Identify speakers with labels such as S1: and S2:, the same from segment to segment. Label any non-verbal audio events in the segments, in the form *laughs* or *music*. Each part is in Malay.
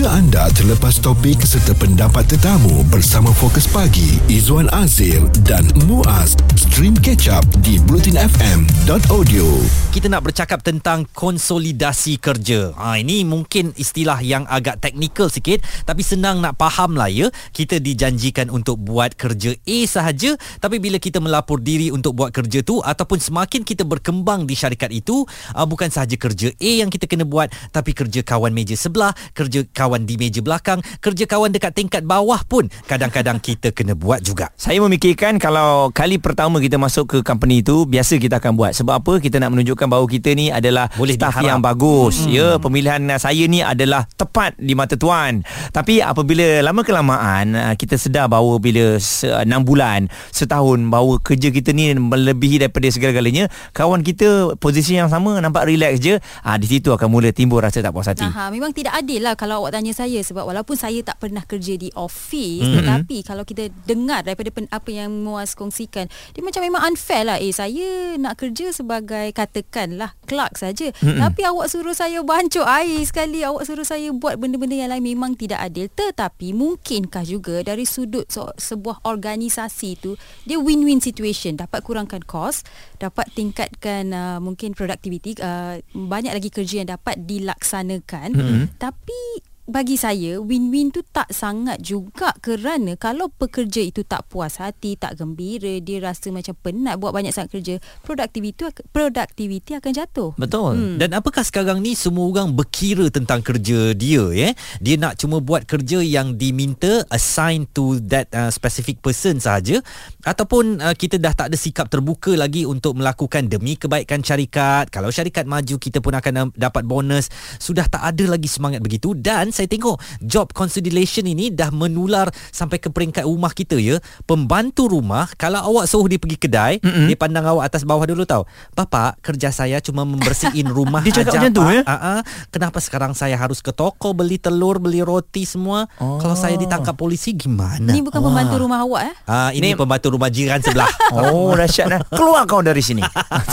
S1: Jika anda terlepas topik serta pendapat tetamu bersama Fokus Pagi, Izwan Azir dan Muaz, stream catch up di blutinfm.audio.
S2: Kita nak bercakap tentang konsolidasi kerja. Ha, ini mungkin istilah yang agak teknikal sikit tapi senang nak faham lah ya. Kita dijanjikan untuk buat kerja A sahaja tapi bila kita melapor diri untuk buat kerja tu ataupun semakin kita berkembang di syarikat itu uh, bukan sahaja kerja A yang kita kena buat tapi kerja kawan meja sebelah, kerja kawan di meja belakang, kerja kawan dekat tingkat bawah pun kadang-kadang *laughs* kita kena buat juga.
S3: Saya memikirkan kalau kali pertama kita masuk ke company itu biasa kita akan buat. Sebab apa? Kita nak menunjukkan bahawa kita ni adalah
S2: Boleh
S3: staff
S2: diharap.
S3: yang bagus. Hmm. Ya, pemilihan saya ni adalah tepat di mata tuan. Tapi apabila lama kelamaan ah, kita sedar bahawa bila 6 bulan, setahun bahawa kerja kita ni melebihi daripada segala-galanya, kawan kita posisi yang sama nampak relax je, ah di situ akan mula timbul rasa tak puas hati.
S4: Aha, memang tidak adil lah kalau awak tanya saya sebab walaupun saya tak pernah kerja di office
S3: Mhm.
S4: mm-hmm. tetapi kalau kita dengar daripada pen, apa yang Muaz kongsikan dia macam memang unfair lah eh saya nak kerja sebagai katakanlah clerk saja mm-hmm. tapi awak suruh saya bancuk air sekali awak suruh saya buat benda-benda yang lain memang tidak adil tetapi mungkinkah juga dari sudut so, sebuah organisasi tu dia win-win situation dapat kurangkan kos dapat tingkatkan uh, mungkin productivity uh, banyak lagi kerja yang dapat dilaksanakan mm-hmm. tapi bagi saya win-win tu tak sangat juga kerana kalau pekerja itu tak puas hati, tak gembira, dia rasa macam penat buat banyak sangat kerja, produktiviti produktiviti akan jatuh.
S3: Betul.
S2: Hmm. Dan apakah sekarang ni semua orang berkira tentang kerja dia ya? Dia nak cuma buat kerja yang diminta assign to that uh, specific person sahaja ataupun uh, kita dah tak ada sikap terbuka lagi untuk melakukan demi kebaikan syarikat. Kalau syarikat maju kita pun akan uh, dapat bonus. Sudah tak ada lagi semangat begitu dan saya tengok job consolidation ini dah menular sampai ke peringkat rumah kita ya. Pembantu rumah kalau awak suruh dia pergi kedai, mm-hmm. dia pandang awak atas bawah dulu tau. Bapak, kerja saya cuma membersihin *laughs* rumah
S3: Dia cakap
S2: aja,
S3: macam tu,
S2: Pak."
S3: ya?
S2: Ah. kenapa sekarang saya harus ke toko beli telur, beli roti semua?
S3: Oh.
S2: Kalau saya ditangkap polisi gimana?
S4: Ni bukan pembantu rumah awak eh?
S2: Ah, ini
S3: Ni-
S2: pembantu rumah jiran sebelah. *laughs*
S3: Oh dahsyat dah Keluar kau dari sini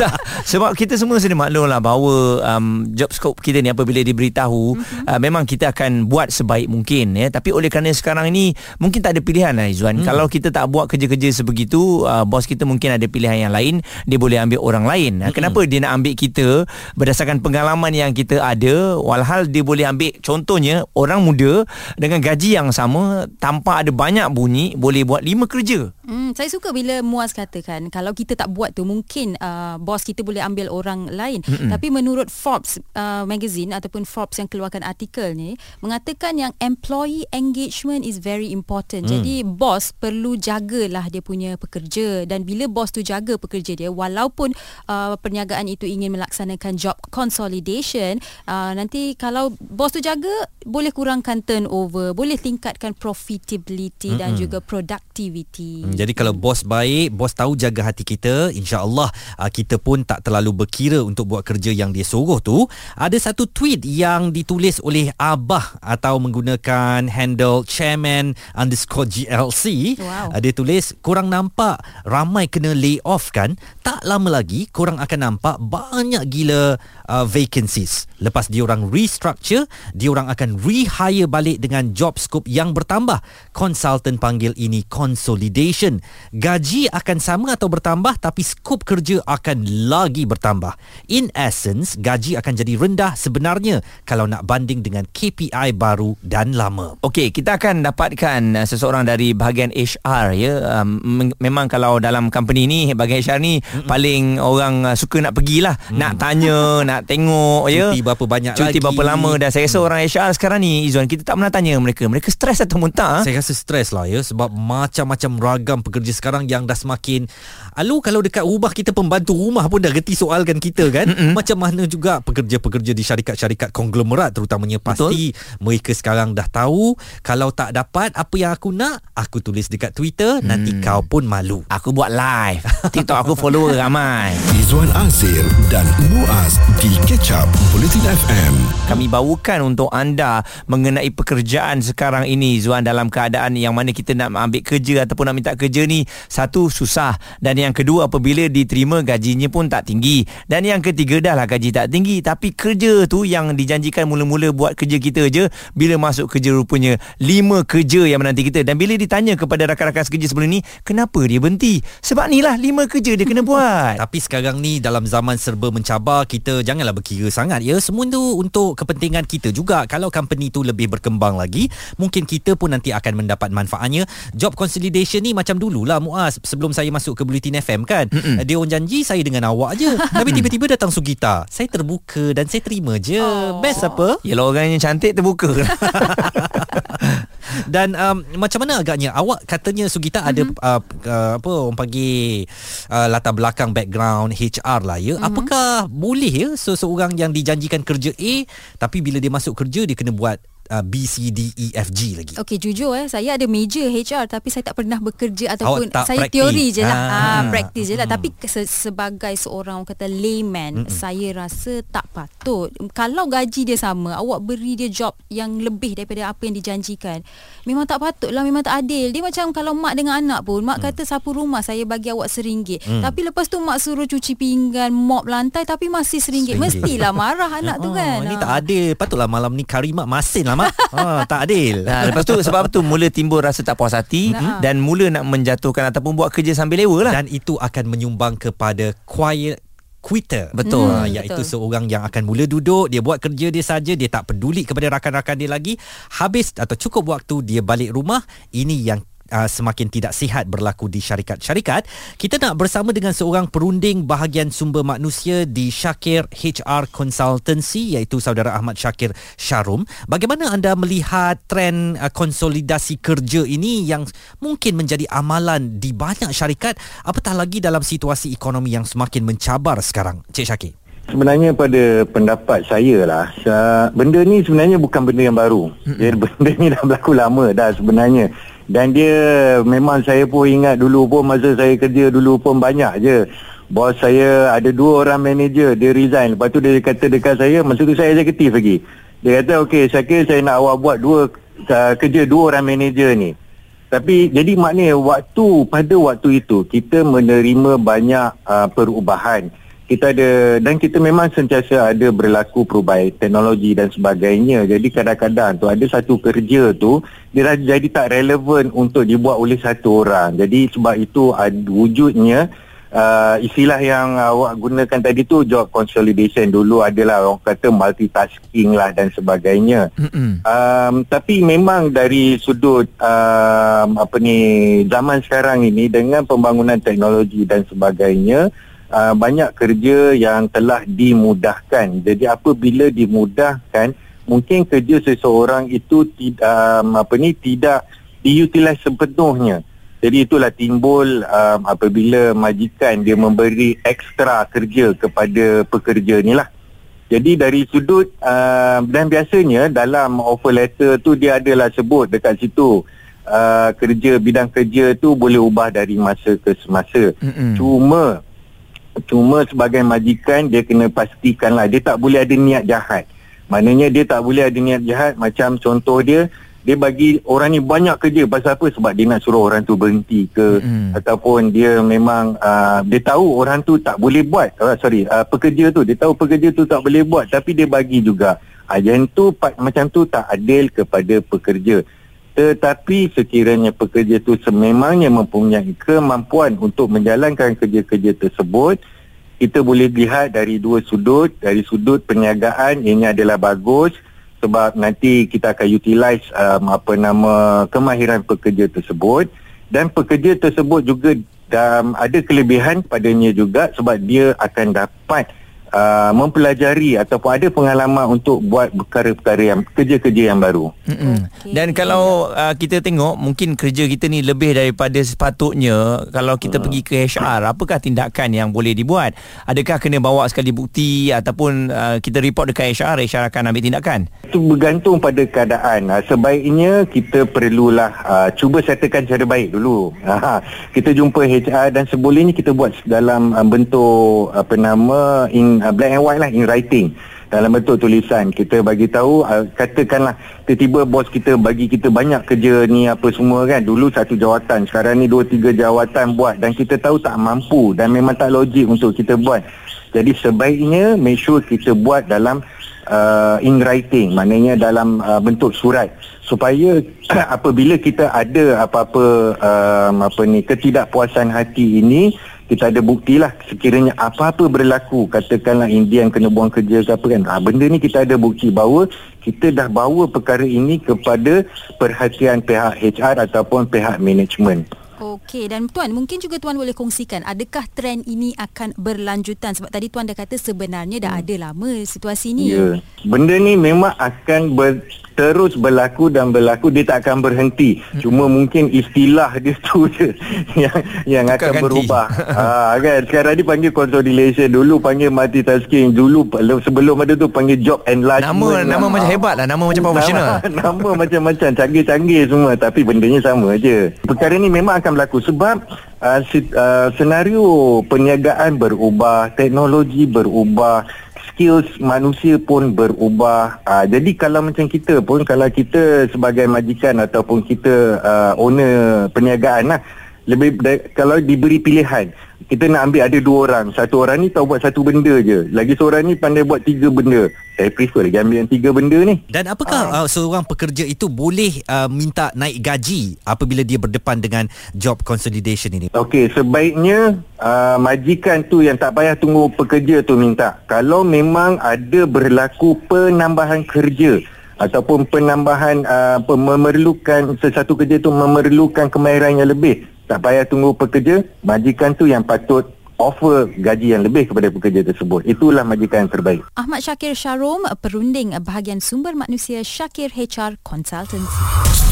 S3: *laughs* Sebab kita semua sedia maklum lah Bahawa um, Job scope kita ni Apabila diberitahu mm-hmm. uh, Memang kita akan Buat sebaik mungkin ya. Tapi oleh kerana sekarang ni Mungkin tak ada pilihan lah Izzuan mm. Kalau kita tak buat kerja-kerja sebegitu uh, Bos kita mungkin ada pilihan yang lain Dia boleh ambil orang lain mm-hmm. Kenapa dia nak ambil kita Berdasarkan pengalaman yang kita ada Walhal dia boleh ambil Contohnya Orang muda Dengan gaji yang sama Tanpa ada banyak bunyi Boleh buat lima kerja
S4: Hmm, saya suka bila Muaz katakan kalau kita tak buat tu mungkin uh, bos kita boleh ambil orang lain. Mm-mm. Tapi menurut Forbes uh, magazine ataupun Forbes yang keluarkan artikel ni mengatakan yang employee engagement is very important. Mm. Jadi bos perlu jagalah dia punya pekerja dan bila bos tu jaga pekerja dia walaupun uh, perniagaan itu ingin melaksanakan job consolidation uh, nanti kalau bos tu jaga boleh kurangkan turnover, boleh tingkatkan profitability mm dan juga productivity.
S2: Hmm, Jadi kalau bos baik, bos tahu jaga hati kita, insya-Allah uh, kita pun tak terlalu berkira untuk buat kerja yang dia suruh tu. Ada satu tweet yang ditulis oleh Abah atau menggunakan handle chairman underscore GLC.
S4: Wow.
S2: Uh, dia tulis, kurang nampak ramai kena lay off kan? Tak lama lagi korang akan nampak banyak gila uh, vacancies. Lepas diorang restructure, diorang akan rehire balik dengan job scope yang bertambah. Consultant panggil ini consolidation. Gaji akan sama atau bertambah tapi skop kerja akan lagi bertambah. In essence, gaji akan jadi rendah sebenarnya kalau nak banding dengan KPI baru dan lama.
S3: Okey, kita akan dapatkan uh, seseorang dari bahagian HR ya. Um, mem- memang kalau dalam company ni bahagian HR ni Mm-mm. paling orang uh, suka nak pergilah, mm. nak tanya, *laughs* nak tengok ya.
S2: Cuti berapa banyak
S3: Cuti
S2: lagi.
S3: berapa lama dan saya rasa orang HR sekarang ni Izzuan kita tak pernah tanya mereka. Mereka stres atau muntah.
S2: Saya rasa stres lah ya sebab macam-macam ragam pekerja sekarang yang dah semakin Alu kalau dekat rumah kita pembantu rumah pun dah reti soalkan kita kan Mm-mm. macam mana juga pekerja-pekerja di syarikat-syarikat konglomerat terutamanya pasti Betul. mereka sekarang dah tahu kalau tak dapat apa yang aku nak aku tulis dekat Twitter hmm. nanti kau pun malu.
S3: Aku buat live. TikTok aku follower *laughs* ramai.
S1: Izwan Azir dan Muaz di Catch Up Bulletin FM.
S3: Kami bawakan untuk anda mengenai pekerjaan sekarang ini Zuan dalam keadaan yang mana kita nak ambil kerja ataupun nak minta kerja ni satu susah. Dan yang kedua apabila diterima gajinya pun tak tinggi. Dan yang ketiga dah lah gaji tak tinggi tapi kerja tu yang dijanjikan mula-mula buat kerja kita je bila masuk kerja rupanya lima kerja yang menanti kita. Dan bila ditanya kepada rakan-rakan sekerja sebelum ni kenapa dia berhenti? Sebab ni lah lima kerja dia kena buat. *laughs*
S2: Tapi sekarang ni dalam zaman serba mencabar kita janganlah berkira sangat. Ya. Semua tu untuk kepentingan kita juga. Kalau company tu lebih berkembang lagi, mungkin kita pun nanti akan mendapat manfaatnya. Job consolidation ni macam dululah Muaz sebelum saya masuk ke Bulletin FM kan. Mm-mm. Dia orang janji saya dengan awak je. *laughs* Tapi tiba-tiba datang Sugita. Saya terbuka dan saya terima je. Oh. Best apa?
S3: Orang yang cantik terbuka *laughs*
S2: Dan um, macam mana agaknya awak katanya Sugita mm-hmm. ada uh, uh, apa orang panggil uh, latar belakang background HR lah ya. Mm-hmm. Apakah boleh ya seseorang yang dijanjikan kerja A tapi bila dia masuk kerja dia kena buat uh, B C D E F G lagi.
S4: Okey jujur eh saya ada major HR tapi saya tak pernah bekerja ataupun saya
S2: praktis.
S4: teori je lah.
S2: Ah.
S4: Ah praktis je lah tapi se- sebagai seorang orang kata layman
S2: Mm-mm.
S4: saya rasa tak patut. Kalau gaji dia sama awak beri dia job yang lebih daripada apa yang dijanjikan. Memang tak patut lah memang tak adil. Dia macam kalau mak dengan anak pun mak kata sapu rumah saya bagi awak seringgit.
S2: Mm.
S4: Tapi lepas tu mak suruh cuci pinggan, mop lantai tapi masih seringgit.
S2: Seringgit.
S4: Mestilah marah *laughs* anak tu
S2: Oh,
S4: kan.
S2: Ini
S4: Ah.
S2: tak adil. Patutlah malam ni karimat masin lah mak. ha, *laughs* tak adil.
S3: Nah, lepas tu sebab tu mula timbul rasa tak puas hati
S4: Nah.
S3: dan mula nak menjatuhkan ataupun buat kerja sambil lewa lah.
S2: Dan itu akan menyumbang kepada quiet quitter.
S3: Betul.
S2: Ha,
S4: Hmm,
S2: iaitu
S4: betul.
S2: seorang yang akan mula duduk, dia buat kerja dia saja, dia tak peduli kepada rakan-rakan dia lagi. Habis atau cukup waktu dia balik rumah, ini yang Uh, semakin tidak sihat berlaku di syarikat-syarikat. Kita nak bersama dengan seorang perunding bahagian sumber manusia di Syakir HR Consultancy iaitu saudara Ahmad Syakir Syarum. Bagaimana anda melihat trend uh, konsolidasi kerja ini yang mungkin menjadi amalan di banyak syarikat apatah lagi dalam situasi ekonomi yang semakin mencabar sekarang. Cik Syakir.
S5: Sebenarnya pada pendapat saya lah Benda ni sebenarnya bukan benda yang baru Dia *laughs* Benda ni dah berlaku lama dah sebenarnya Dan dia memang saya pun ingat dulu pun Masa saya kerja dulu pun banyak je. Bos saya ada dua orang manager Dia resign. Lepas tu dia kata dekat saya Masa tu saya eksekutif lagi. Dia kata okey Syakir saya nak awak buat dua uh, Kerja dua orang manager ni. Tapi jadi maknanya waktu pada waktu itu kita menerima banyak uh, perubahan. Kita ada dan kita memang sentiasa ada berlaku perubahan teknologi dan sebagainya. Jadi kadang-kadang tu ada satu kerja tu dia dah jadi tak relevan untuk dibuat oleh satu orang. Jadi sebab itu ada wujudnya uh, istilah yang awak gunakan tadi tu job consolidation dulu adalah orang kata multitasking lah dan sebagainya. Um, tapi memang dari sudut um, apa ni zaman sekarang ini dengan pembangunan teknologi dan sebagainya uh, banyak kerja yang telah dimudahkan. Jadi apabila dimudahkan mungkin kerja seseorang itu tidak um, apa ni tidak diutilize sepenuhnya. Jadi itulah timbul um, apabila majikan dia memberi ekstra kerja kepada pekerja ni lah. Jadi dari sudut uh, dan biasanya dalam offer letter tu dia adalah sebut dekat situ uh, kerja bidang kerja tu boleh ubah dari masa ke semasa.
S3: Mm-mm.
S5: Cuma cuma sebagai majikan dia kena pastikanlah dia tak boleh ada niat jahat. Maknanya dia tak boleh ada niat jahat macam contoh dia dia bagi orang ni banyak kerja. Pasal apa? Sebab dia nak suruh orang tu berhenti ke
S3: Mm-mm.
S5: ataupun dia memang uh, dia tahu orang tu tak boleh buat. Uh, sorry uh, pekerja tu dia tahu pekerja tu tak boleh buat tapi dia bagi juga. Uh, yang tu pa- macam tu tak adil kepada pekerja tetapi sekiranya pekerja tu sememangnya mempunyai kemampuan untuk menjalankan kerja-kerja tersebut kita boleh lihat dari dua sudut. Dari sudut perniagaan ini adalah bagus sebab nanti kita akan utilize um, apa nama kemahiran pekerja tersebut. Dan pekerja tersebut juga um, ada kelebihan padanya juga sebab dia akan dapat uh, mempelajari ataupun ada pengalaman untuk buat perkara-perkara yang kerja-kerja yang baru.
S4: Okey.
S3: Dan kalau uh, kita tengok mungkin kerja kita ni lebih daripada sepatutnya kalau kita pergi ke HR apakah tindakan yang boleh dibuat? Adakah kena bawa sekali bukti ataupun uh, kita report dekat HR HR akan ambil tindakan?
S5: Itu bergantung pada keadaan. Uh, sebaiknya kita perlulah uh, cuba settlekan cara baik dulu. *laughs* Uh, kita jumpa HR dan sebolehnya kita buat dalam uh, bentuk apa nama in in uh, black and white lah in writing. Dalam bentuk tulisan. Kita bagi tahu uh, katakanlah tiba-tiba bos kita bagi kita banyak kerja ni apa semua kan. Dulu satu jawatan sekarang ni dua tiga jawatan buat dan kita tahu tak mampu dan memang tak logik untuk kita buat. Jadi sebaiknya make sure kita buat dalam uh, in writing. Maknanya dalam uh, bentuk surat. Supaya *coughs* apabila kita ada apa-apa um, apa ni ketidakpuasan hati ini kita ada bukti lah sekiranya apa-apa berlaku katakanlah Indian kena buang kerja ke apa kan ha, benda ni kita ada bukti bahawa kita dah bawa perkara ini kepada perhatian pihak HR ataupun pihak management
S4: Okey dan tuan mungkin juga tuan boleh kongsikan adakah trend ini akan berlanjutan sebab tadi tuan dah kata sebenarnya dah ada lama situasi ni.
S5: Ya. Benda ni memang akan ber, terus berlaku dan berlaku dia tak akan berhenti. Hmm. Cuma mungkin istilah dia *laughs* tu je yang yang akan ganti. berubah. ha *laughs* kan sekarang ni panggil consolidation dulu panggil multitasking dulu sebelum ada tu panggil job enlargement.
S3: Nama nama lah. macam hebat lah nama macam profesional.
S5: Nama, *laughs* nama macam-macam canggih-canggih semua tapi bendanya sama je. Perkara ni memang akan akan berlaku sebab uh, si, uh, senario perniagaan berubah, teknologi berubah, skills manusia pun berubah. Uh, jadi kalau macam kita pun kalau kita sebagai majikan ataupun kita uh, owner perniagaan lah lebih kalau diberi pilihan kita nak ambil ada dua orang. Satu orang ni tahu buat satu benda je. Lagi seorang ni pandai buat tiga benda. Saya prefer lagi ambil yang tiga benda ni.
S2: Dan apakah uh, uh, seorang pekerja itu boleh uh, minta naik gaji apabila dia berdepan dengan job consolidation ini?
S5: Okey, sebaiknya uh, majikan tu yang tak payah tunggu pekerja tu minta. Kalau memang ada berlaku penambahan kerja ataupun penambahan uh, memerlukan sesuatu kerja tu memerlukan kemahiran yang lebih tak payah tunggu pekerja majikan tu yang patut offer gaji yang lebih kepada pekerja tersebut. Itulah majikan yang terbaik.
S4: Ahmad Syakir Sharom, perunding bahagian sumber manusia Syakir HR Consultants.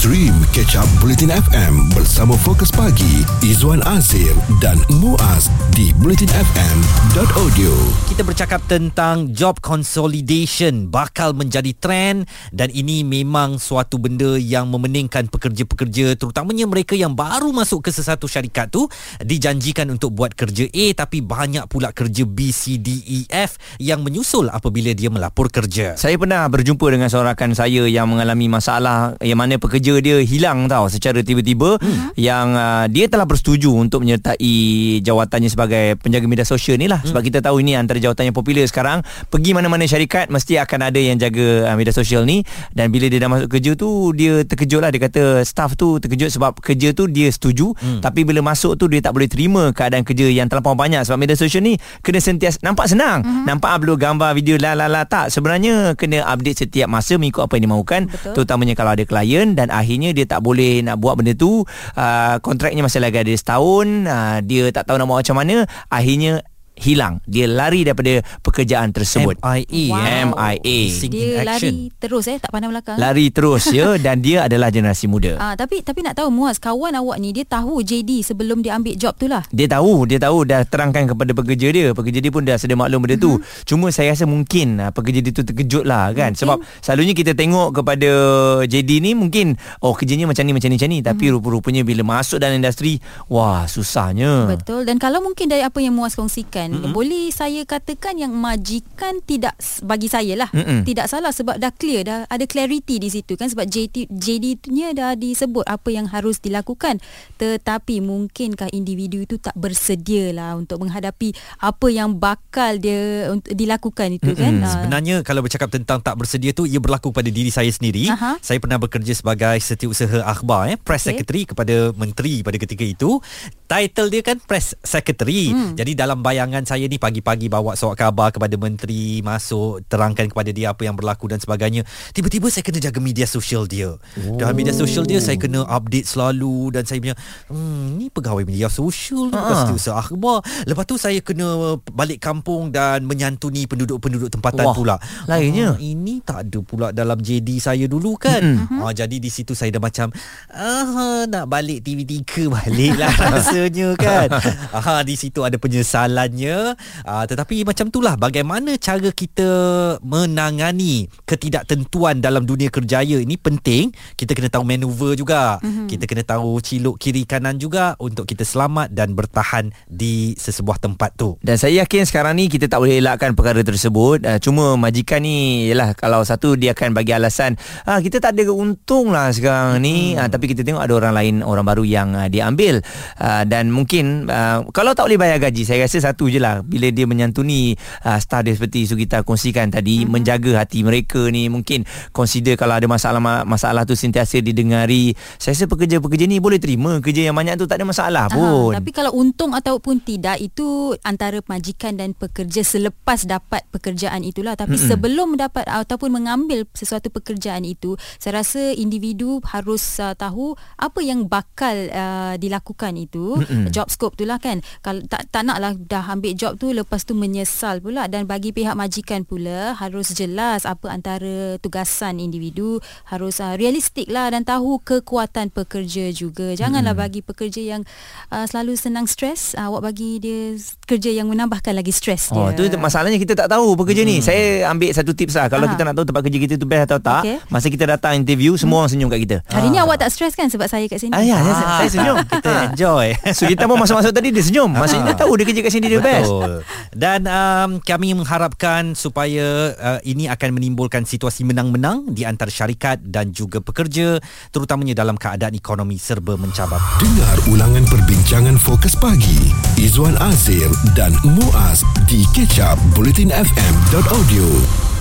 S1: Stream Catch Up Bulletin FM bersama Fokus Pagi, Izwan Azir dan Muaz di bulletinfm.audio.
S2: Kita bercakap tentang job consolidation bakal menjadi trend dan ini memang suatu benda yang memeningkan pekerja-pekerja terutamanya mereka yang baru masuk ke sesuatu syarikat tu dijanjikan untuk buat kerja A tapi banyak pula kerja B, C, D, E, F yang menyusul apabila dia melapor kerja.
S3: Saya pernah berjumpa dengan seorang rakan saya yang mengalami masalah yang mana pekerja dia hilang tau secara tiba-tiba hmm. yang uh, dia telah bersetuju untuk menyertai jawatannya sebagai penjaga media sosial ni lah hmm. sebab kita tahu ini antara jawatan yang popular sekarang pergi mana-mana syarikat mesti akan ada yang jaga uh, media sosial ni dan bila dia dah masuk kerja tu dia terkejut lah dia kata staff tu terkejut sebab kerja tu dia setuju hmm. tapi bila masuk tu dia tak boleh terima keadaan kerja yang terlampau banyak sebab media sosial ni kena sentiasa nampak senang. Mm-hmm. nampak upload gambar video la la la. Tak sebenarnya kena update setiap masa mengikut apa yang dimaukan terutamanya kalau ada klien dan akhirnya dia tak boleh nak buat benda tu. Uh, kontraknya masih lagi ada setahun. Uh, dia tak tahu nak buat macam mana. Akhirnya hilang. Dia lari daripada pekerjaan tersebut.
S2: MIA
S4: wow.
S3: MIA
S4: dia lari terus eh tak pandang belakang.
S3: Lari terus ya. *laughs* Dan dia adalah generasi muda.
S4: Ah tapi tapi nak tahu muas kawan awak ni dia tahu JD sebelum dia ambil job tu lah?
S3: Dia tahu dia tahu. Dah terangkan kepada pekerja dia. Pekerja dia pun dah sedia maklum benda tu. Mm-hmm. cuma saya rasa mungkin ah, pekerja dia tu terkejut lah kan? Mungkin. sebab selalunya kita tengok kepada JD ni mungkin oh kerjanya macam ni macam ni macam ni. Tapi mm-hmm. rupa-rupanya bila masuk dalam industri wah susahnya.
S4: Betul. Dan kalau mungkin dari apa yang muas kongsikan kan mm-hmm. boleh saya katakan yang majikan tidak bagi saya lah mm-hmm. tidak salah sebab dah clear dah ada clarity di situ kan sebab JD JD-nya dah disebut apa yang harus dilakukan tetapi mungkinkah individu itu tak bersedia lah untuk menghadapi apa yang bakal dia dilakukan itu mm-hmm. kan
S2: sebenarnya kalau bercakap tentang tak bersedia tu ia berlaku pada diri saya sendiri Aha. saya pernah bekerja sebagai setiausaha akhbar eh press okay. secretary kepada menteri pada ketika itu title dia kan press secretary mm. jadi dalam bayangan dengan saya ni pagi-pagi bawa surat khabar kepada menteri masuk terangkan kepada dia apa yang berlaku dan sebagainya tiba-tiba saya kena jaga media sosial dia oh. dalam media sosial dia saya kena update selalu dan saya punya hmm ni pegawai media sosial ni pasti ah. usaha akhbar lepas tu saya kena balik kampung dan menyantuni penduduk-penduduk tempatan Wah. pula
S3: lainnya
S2: ah, ini tak ada pula dalam JD saya dulu kan mm-hmm. ah, jadi di situ saya dah macam ah, nak balik TV3 balik lah *laughs* rasanya kan *laughs* ah, di situ ada penyesalannya sebenarnya. Uh, tetapi macam itulah bagaimana cara kita menangani ketidaktentuan dalam dunia kerjaya ini penting. Kita kena tahu manuver juga. Mm-hmm. kita kena tahu ciluk kiri kanan juga untuk kita selamat dan bertahan di sesebuah tempat tu.
S3: Dan saya yakin sekarang ni kita tak boleh elakkan perkara tersebut. Uh, cuma majikan ni yalah kalau satu dia akan bagi alasan ah kita tak ada untung lah sekarang ni. Hmm. uh, tapi kita tengok ada orang lain orang baru yang uh, diambil. Uh, dan mungkin uh, kalau tak boleh bayar gaji saya rasa satu je lah. Bila dia menyantuni uh, staff dia seperti Sugita kongsikan tadi hmm. menjaga hati mereka ni. Mungkin consider kalau ada masalah masalah tu sentiasa didengari. Saya rasa pekerja-pekerja ni boleh terima. Kerja yang banyak tu tak ada masalah pun.
S4: Aha, tapi kalau untung ataupun tidak itu antara majikan dan pekerja selepas dapat pekerjaan itulah. Tapi hmm. sebelum mendapat ataupun mengambil sesuatu pekerjaan itu saya rasa individu harus uh, tahu apa yang bakal uh, dilakukan itu. Mm-hmm. job scope itulah kan. Kalau tak tak naklah dah ambil job tu lepas tu menyesal pula dan bagi pihak majikan pula harus jelas apa antara tugasan individu harus uh, realistik lah dan tahu kekuatan pekerja juga janganlah mm-hmm. bagi pekerja yang uh, selalu senang stres uh, awak bagi dia kerja yang menambahkan lagi stres
S3: oh,
S4: dia
S3: tu masalahnya kita tak tahu pekerja mm-hmm. ni saya ambil satu tips lah kalau Aha. kita nak tahu tempat kerja kita tu best atau tak okay. masa kita datang interview semua hmm. orang senyum kat kita
S4: hari ni awak tak stres kan sebab saya kat sini
S3: ah, ya, ah. saya senyum *laughs* kita enjoy *laughs* so kita pun masuk-masuk tadi dia senyum maksudnya dia tahu dia kerja kat sini dia best.
S2: Dan um, kami mengharapkan supaya uh, ini akan menimbulkan situasi menang-menang di antara syarikat dan juga pekerja terutamanya dalam keadaan ekonomi serba mencabar.
S1: Dengar ulangan perbincangan fokus pagi. Izwan Azir dan Muaz di kecap bulletinfm.audio